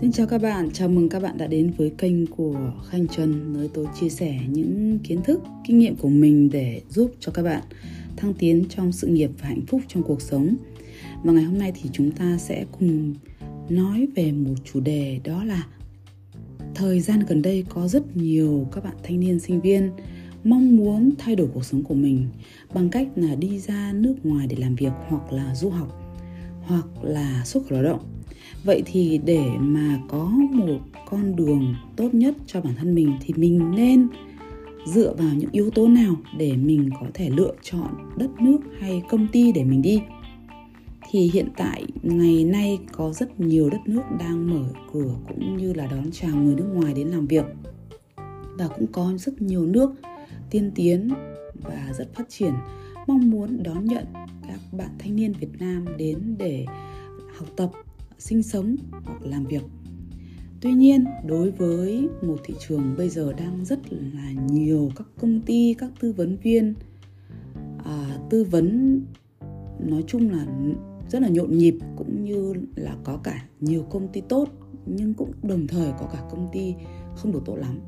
Xin chào các bạn, chào mừng các bạn đã đến với kênh của Khanh Trần nơi tôi chia sẻ những kiến thức, kinh nghiệm của mình để giúp cho các bạn thăng tiến trong sự nghiệp và hạnh phúc trong cuộc sống. Và ngày hôm nay thì chúng ta sẽ cùng nói về một chủ đề đó là thời gian gần đây có rất nhiều các bạn thanh niên sinh viên mong muốn thay đổi cuộc sống của mình bằng cách là đi ra nước ngoài để làm việc hoặc là du học hoặc là xuất khẩu lao động vậy thì để mà có một con đường tốt nhất cho bản thân mình thì mình nên dựa vào những yếu tố nào để mình có thể lựa chọn đất nước hay công ty để mình đi? Thì hiện tại, ngày nay có rất nhiều đất nước đang mở cửa cũng như là đón chào người nước ngoài đến làm việc. Và cũng có rất nhiều nước tiên tiến và rất phát triển mong muốn đón nhận các bạn thanh niên Việt Nam đến để học tập sinh sống hoặc làm việc. Tuy nhiên đối với một thị trường bây giờ đang rất là nhiều các công ty các tư vấn viên à, tư vấn nói chung là rất là nhộn nhịp cũng như là có cả nhiều công ty tốt nhưng cũng đồng thời có cả công ty không được tốt lắm.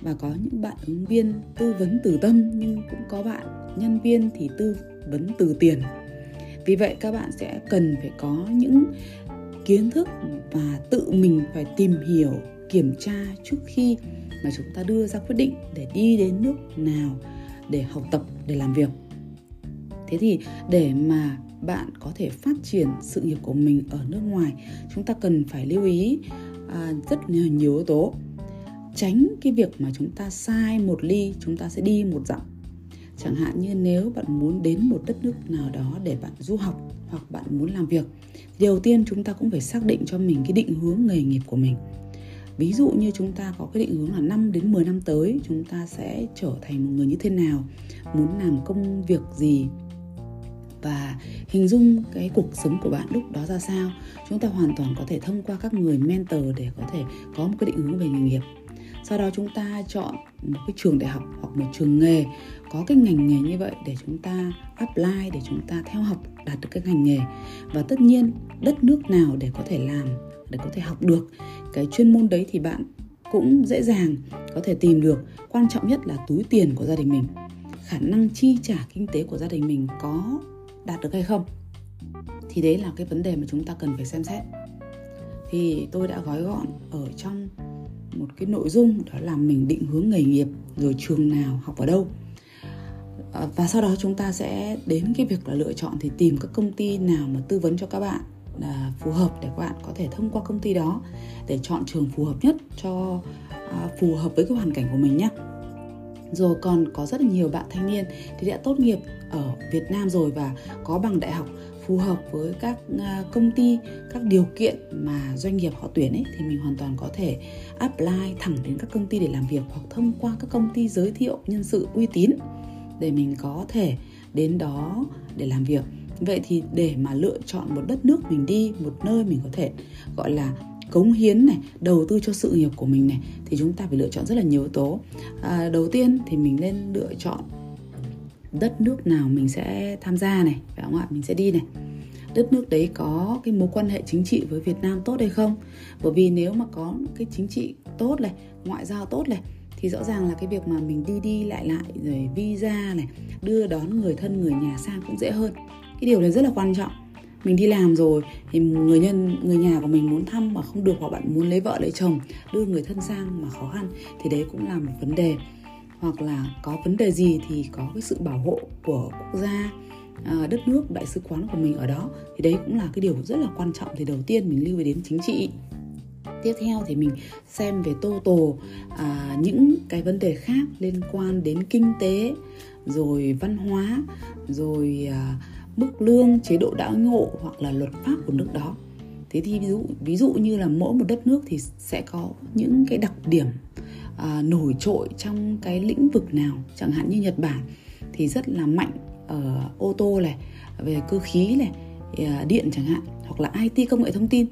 Và có những bạn ứng viên tư vấn từ tâm nhưng cũng có bạn nhân viên thì tư vấn từ tiền. Vì vậy các bạn sẽ cần phải có những kiến thức và tự mình phải tìm hiểu kiểm tra trước khi mà chúng ta đưa ra quyết định để đi đến nước nào để học tập để làm việc. Thế thì để mà bạn có thể phát triển sự nghiệp của mình ở nước ngoài chúng ta cần phải lưu ý à, rất nhiều, nhiều yếu tố. Tránh cái việc mà chúng ta sai một ly chúng ta sẽ đi một dặm chẳng hạn như nếu bạn muốn đến một đất nước nào đó để bạn du học hoặc bạn muốn làm việc đầu tiên chúng ta cũng phải xác định cho mình cái định hướng nghề nghiệp của mình. Ví dụ như chúng ta có cái định hướng là 5 đến 10 năm tới, chúng ta sẽ trở thành một người như thế nào, muốn làm công việc gì và hình dung cái cuộc sống của bạn lúc đó ra sao, chúng ta hoàn toàn có thể thông qua các người mentor để có thể có một cái định hướng về nghề nghiệp sau đó chúng ta chọn một cái trường đại học hoặc một trường nghề có cái ngành nghề như vậy để chúng ta apply, để chúng ta theo học, đạt được cái ngành nghề. Và tất nhiên, đất nước nào để có thể làm, để có thể học được, cái chuyên môn đấy thì bạn cũng dễ dàng có thể tìm được. Quan trọng nhất là túi tiền của gia đình mình, khả năng chi trả kinh tế của gia đình mình có đạt được hay không. Thì đấy là cái vấn đề mà chúng ta cần phải xem xét. Thì tôi đã gói gọn ở trong một cái nội dung, đó là mình định hướng nghề nghiệp rồi trường nào, học ở đâu. À, và sau đó chúng ta sẽ đến cái việc là lựa chọn thì tìm các công ty nào mà tư vấn cho các bạn là phù hợp để các bạn có thể thông qua công ty đó để chọn trường phù hợp nhất cho à, phù hợp với cái hoàn cảnh của mình nhé rồi còn có rất là nhiều bạn thanh niên thì đã tốt nghiệp ở Việt Nam rồi và có bằng đại học phù hợp với các à, công ty, các điều kiện mà doanh nghiệp họ tuyển ấy, thì mình hoàn toàn có thể apply thẳng đến các công ty để làm việc hoặc thông qua các công ty giới thiệu nhân sự uy tín để mình có thể đến đó để làm việc. Vậy thì để mà lựa chọn một đất nước mình đi, một nơi mình có thể, gọi là cống hiến này đầu tư cho sự nghiệp của mình này thì chúng ta phải lựa chọn rất là nhiều yếu tố. À, đầu tiên thì mình nên lựa chọn đất nước nào mình sẽ tham gia này phải không ạ? Mình sẽ đi này. Đất nước đấy có cái mối quan hệ chính trị với Việt Nam tốt hay không? Bởi vì nếu mà có cái chính trị tốt này ngoại giao tốt này thì rõ ràng là cái việc mà mình đi đi lại lại rồi visa này đưa đón người thân người nhà sang cũng dễ hơn. Cái điều này rất là quan trọng mình đi làm rồi thì người nhân người nhà của mình muốn thăm mà không được hoặc bạn muốn lấy vợ lấy chồng đưa người thân sang mà khó khăn thì đấy cũng là một vấn đề. Hoặc là có vấn đề gì thì có cái sự bảo hộ của quốc gia à, đất nước đại sứ quán của mình ở đó. Thì đấy cũng là cái điều rất là quan trọng thì đầu tiên mình lưu ý đến chính trị. Tiếp theo thì mình xem về tô tổ à, những cái vấn đề khác liên quan đến kinh tế rồi văn hóa rồi à, mức lương chế độ đãi ngộ hoặc là luật pháp của nước đó. Thế thì ví dụ ví dụ như là mỗi một đất nước thì sẽ có những cái đặc điểm à, nổi trội trong cái lĩnh vực nào. Chẳng hạn như nhật bản thì rất là mạnh ở ô tô này về cơ khí này à, điện chẳng hạn hoặc là IT công nghệ thông tin.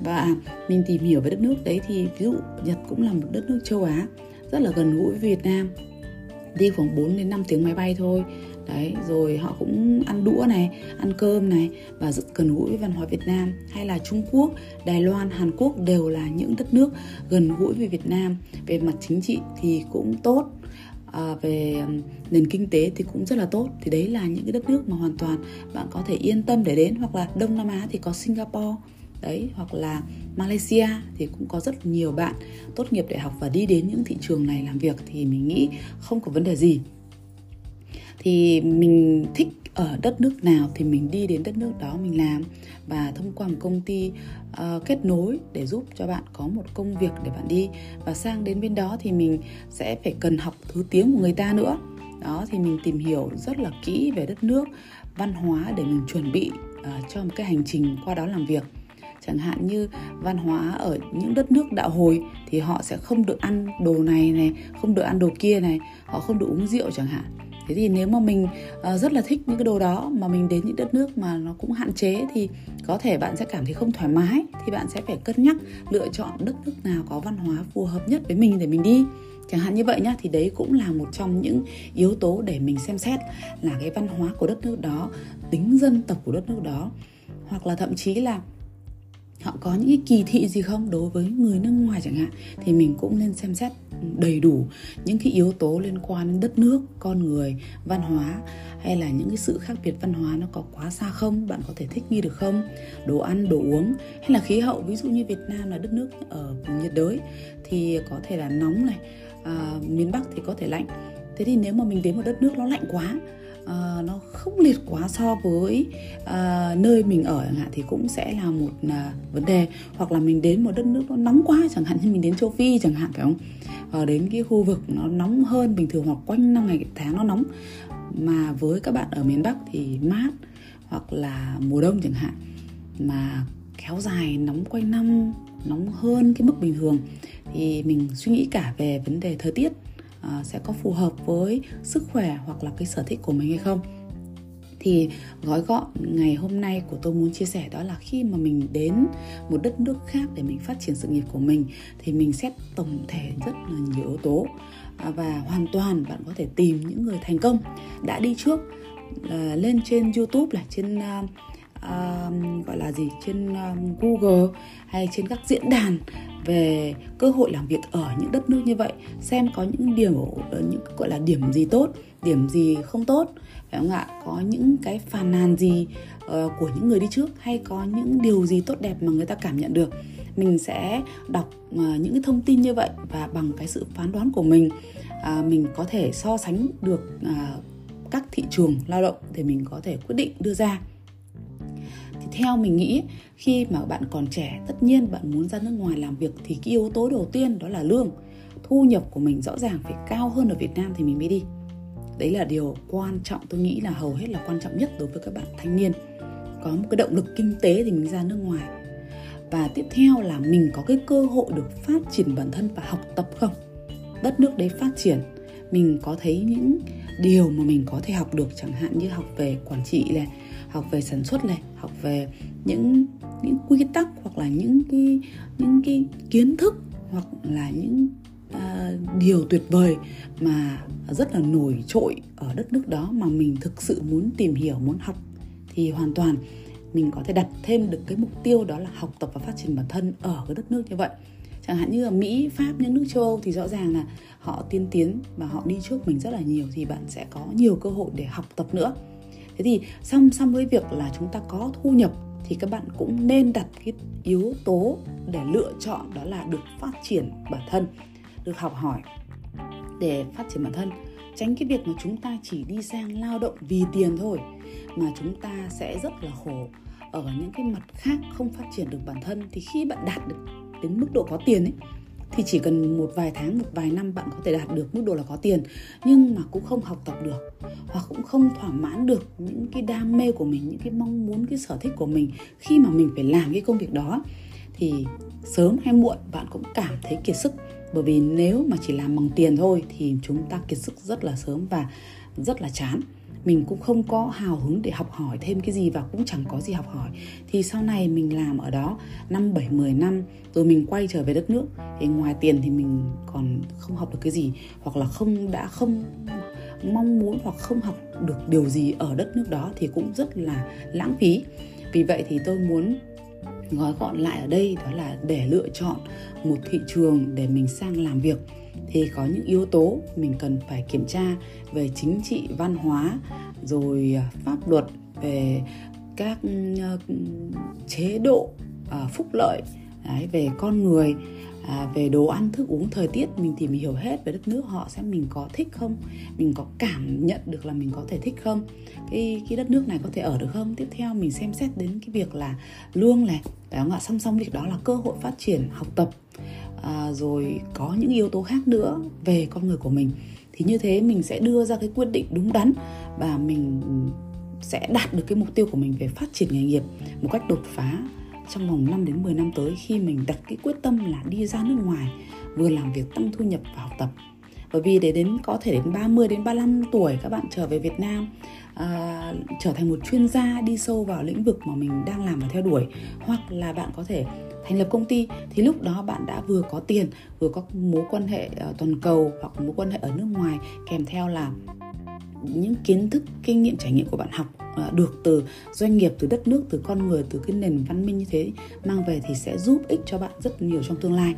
Và mình tìm hiểu về đất nước đấy thì ví dụ Nhật cũng là một đất nước châu Á rất là gần gũi với Việt Nam. Đi khoảng 4 đến 5 tiếng máy bay thôi đấy rồi họ cũng ăn đũa này ăn cơm này và rất gần gũi với văn hóa Việt Nam hay là Trung Quốc Đài Loan Hàn Quốc đều là những đất nước gần gũi với Việt Nam. Về mặt chính trị thì cũng tốt à, về nền kinh tế thì cũng rất là tốt. Thì đấy là những cái đất nước mà hoàn toàn bạn có thể yên tâm để đến hoặc là Đông Nam Á thì có Singapore đấy hoặc là Malaysia thì cũng có rất nhiều bạn tốt nghiệp đại học và đi đến những thị trường này làm việc. Thì mình nghĩ không có vấn đề gì thì mình thích ở đất nước nào thì mình đi đến đất nước đó mình làm. Và thông qua một công ty uh, kết nối để giúp cho bạn có một công việc để bạn đi. Và sang đến bên đó thì mình sẽ phải cần học thứ tiếng của người ta nữa. Đó thì mình tìm hiểu rất là kỹ về đất nước văn hóa để mình chuẩn bị uh, cho một cái hành trình qua đó làm việc. Chẳng hạn như văn hóa ở những đất nước đạo hồi thì họ sẽ không được ăn đồ này này không được ăn đồ kia này họ không được uống rượu chẳng hạn thế thì nếu mà mình uh, rất là thích những cái đồ đó mà mình đến những đất nước mà nó cũng hạn chế thì có thể bạn sẽ cảm thấy không thoải mái thì bạn sẽ phải cân nhắc lựa chọn đất nước nào có văn hóa phù hợp nhất với mình để mình đi. Chẳng hạn như vậy nhá thì đấy cũng là một trong những yếu tố để mình xem xét là cái văn hóa của đất nước đó tính dân tộc của đất nước đó hoặc là thậm chí là họ có những cái kỳ thị gì không đối với người nước ngoài chẳng hạn thì mình cũng nên xem xét đầy đủ những cái yếu tố liên quan đến đất nước con người văn hóa hay là những cái sự khác biệt văn hóa nó có quá xa không bạn có thể thích nghi được không đồ ăn đồ uống hay là khí hậu. Ví dụ như việt nam là đất nước ở nhiệt đới thì có thể là nóng này à, miền bắc thì có thể lạnh. Thế thì nếu mà mình đến một đất nước nó lạnh quá uh, nó không liệt quá so với uh, nơi mình ở chẳng hạn thì cũng sẽ là một uh, vấn đề. Hoặc là mình đến một đất nước nó nóng quá chẳng hạn như mình đến châu phi chẳng hạn phải không? Uh, đến cái khu vực nó nóng hơn bình thường hoặc quanh năm ngày tháng nó nóng. Mà với các bạn ở miền bắc thì mát hoặc là mùa đông chẳng hạn mà kéo dài nóng quanh năm nóng hơn cái mức bình thường thì mình suy nghĩ cả về vấn đề thời tiết. À, sẽ có phù hợp với sức khỏe hoặc là cái sở thích của mình hay không. Thì gói gọn ngày hôm nay của tôi muốn chia sẻ đó là khi mà mình đến một đất nước khác để mình phát triển sự nghiệp của mình, thì mình xét tổng thể rất là nhiều yếu tố. À, và hoàn toàn bạn có thể tìm những người thành công. Đã đi trước à, lên trên YouTube là trên uh, gọi là gì? Trên uh, Google hay trên các diễn đàn về cơ hội làm việc ở những đất nước như vậy xem có những điểm ờ, những gọi là điểm gì tốt điểm gì không tốt phải không ạ? Có những cái phàn nàn gì uh, của những người đi trước hay có những điều gì tốt đẹp mà người ta cảm nhận được? Mình sẽ đọc uh, những cái thông tin như vậy và bằng cái sự phán đoán của mình uh, mình có thể so sánh được uh, các thị trường lao động để mình có thể quyết định đưa ra theo mình nghĩ, khi mà bạn còn trẻ, tất nhiên bạn muốn ra nước ngoài làm việc thì cái yếu tố đầu tiên đó là lương. Thu nhập của mình rõ ràng phải cao hơn ở Việt Nam thì mình mới đi. Đấy là điều quan trọng, tôi nghĩ là hầu hết là quan trọng nhất đối với các bạn thanh niên. Có một cái động lực kinh tế thì mình ra nước ngoài. Và tiếp theo là mình có cái cơ hội được phát triển bản thân và học tập không? Đất nước đấy phát triển, mình có thấy những điều mà mình có thể học được, chẳng hạn như học về quản trị này học về sản xuất này học về những những quy tắc hoặc là những cái những cái kiến thức hoặc là những uh, điều tuyệt vời mà rất là nổi trội ở đất nước đó mà mình thực sự muốn tìm hiểu muốn học thì hoàn toàn mình có thể đặt thêm được cái mục tiêu đó là học tập và phát triển bản thân ở cái đất nước như vậy. Chẳng hạn như ở Mỹ, Pháp, những nước châu Âu thì rõ ràng là họ tiên tiến và họ đi trước mình rất là nhiều thì bạn sẽ có nhiều cơ hội để học tập nữa thế thì song song với việc là chúng ta có thu nhập thì các bạn cũng nên đặt cái yếu tố để lựa chọn đó là được phát triển bản thân, được học hỏi. Để phát triển bản thân, tránh cái việc mà chúng ta chỉ đi sang lao động vì tiền thôi, mà chúng ta sẽ rất là khổ ở những cái mặt khác không phát triển được bản thân. Thì khi bạn đạt được đến mức độ có tiền ấy thì chỉ cần một vài tháng, một vài năm bạn có thể đạt được mức độ là có tiền, nhưng mà cũng không học tập được hoặc cũng không thỏa mãn được những cái đam mê của mình, những cái mong muốn, cái sở thích của mình khi mà mình phải làm cái công việc đó. Thì sớm hay muộn bạn cũng cảm thấy kiệt sức, bởi vì nếu mà chỉ làm bằng tiền thôi thì chúng ta kiệt sức rất là sớm và rất là chán mình cũng không có hào hứng để học hỏi thêm cái gì và cũng chẳng có gì học hỏi. Thì sau này mình làm ở đó năm bảy mười năm, rồi mình quay trở về đất nước, thì ngoài tiền thì mình còn không học được cái gì, hoặc là không, đã không mong muốn hoặc không học được điều gì ở đất nước đó thì cũng rất là lãng phí. Vì vậy thì tôi muốn gói gọn lại ở đây, đó là để lựa chọn một thị trường để mình sang làm việc. Thì có những yếu tố mình cần phải kiểm tra về chính trị, văn hóa, rồi à, pháp luật, về các à, chế độ à, phúc lợi về con người à, về đồ ăn thức uống thời tiết mình tìm hiểu hết về đất nước họ xem mình có thích không mình có cảm nhận được là mình có thể thích không cái cái đất nước này có thể ở được không. Tiếp theo mình xem xét đến cái việc là lương này. Phải không ạ? Song song việc đó là cơ hội phát triển học tập. À, rồi có những yếu tố khác nữa về con người của mình. Thì như thế mình sẽ đưa ra cái quyết định đúng đắn và mình sẽ đạt được cái mục tiêu của mình về phát triển nghề nghiệp một cách đột phá trong vòng 5 đến 10 năm tới khi mình đặt cái quyết tâm là đi ra nước ngoài vừa làm việc tăng thu nhập và học tập. Bởi vì để đến có thể đến 30 đến 35 tuổi các bạn trở về Việt Nam à, trở thành một chuyên gia đi sâu vào lĩnh vực mà mình đang làm và theo đuổi hoặc là bạn có thể thành lập công ty thì lúc đó bạn đã vừa có tiền vừa có mối quan hệ ờ, toàn cầu hoặc mối quan hệ ở nước ngoài kèm theo là những kiến thức kinh nghiệm trải nghiệm của bạn học à, được từ doanh nghiệp từ đất nước từ con người từ cái nền văn minh như thế mang về thì sẽ giúp ích cho bạn rất nhiều trong tương lai.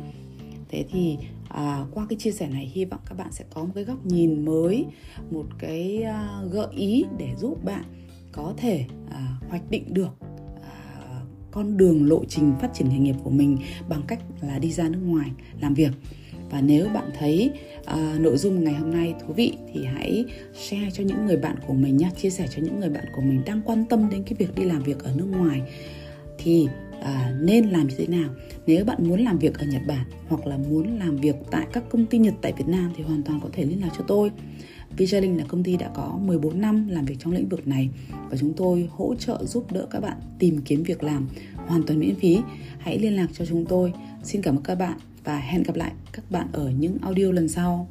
Thế thì à, qua cái chia sẻ này hy vọng các bạn sẽ có một cái góc nhìn mới một cái à, gợi ý để giúp bạn có thể à, hoạch định được à, con đường lộ trình phát triển nghề nghiệp của mình bằng cách là đi ra nước ngoài làm việc và nếu bạn thấy uh, nội dung ngày hôm nay thú vị thì hãy share cho những người bạn của mình nhé chia sẻ cho những người bạn của mình đang quan tâm đến cái việc đi làm việc ở nước ngoài thì à, nên làm như thế nào nếu bạn muốn làm việc ở Nhật Bản hoặc là muốn làm việc tại các công ty Nhật tại Việt Nam thì hoàn toàn có thể liên lạc cho tôi Vijalink là công ty đã có 14 năm làm việc trong lĩnh vực này và chúng tôi hỗ trợ giúp đỡ các bạn tìm kiếm việc làm hoàn toàn miễn phí. Hãy liên lạc cho chúng tôi. Xin cảm ơn các bạn và hẹn gặp lại các bạn ở những audio lần sau.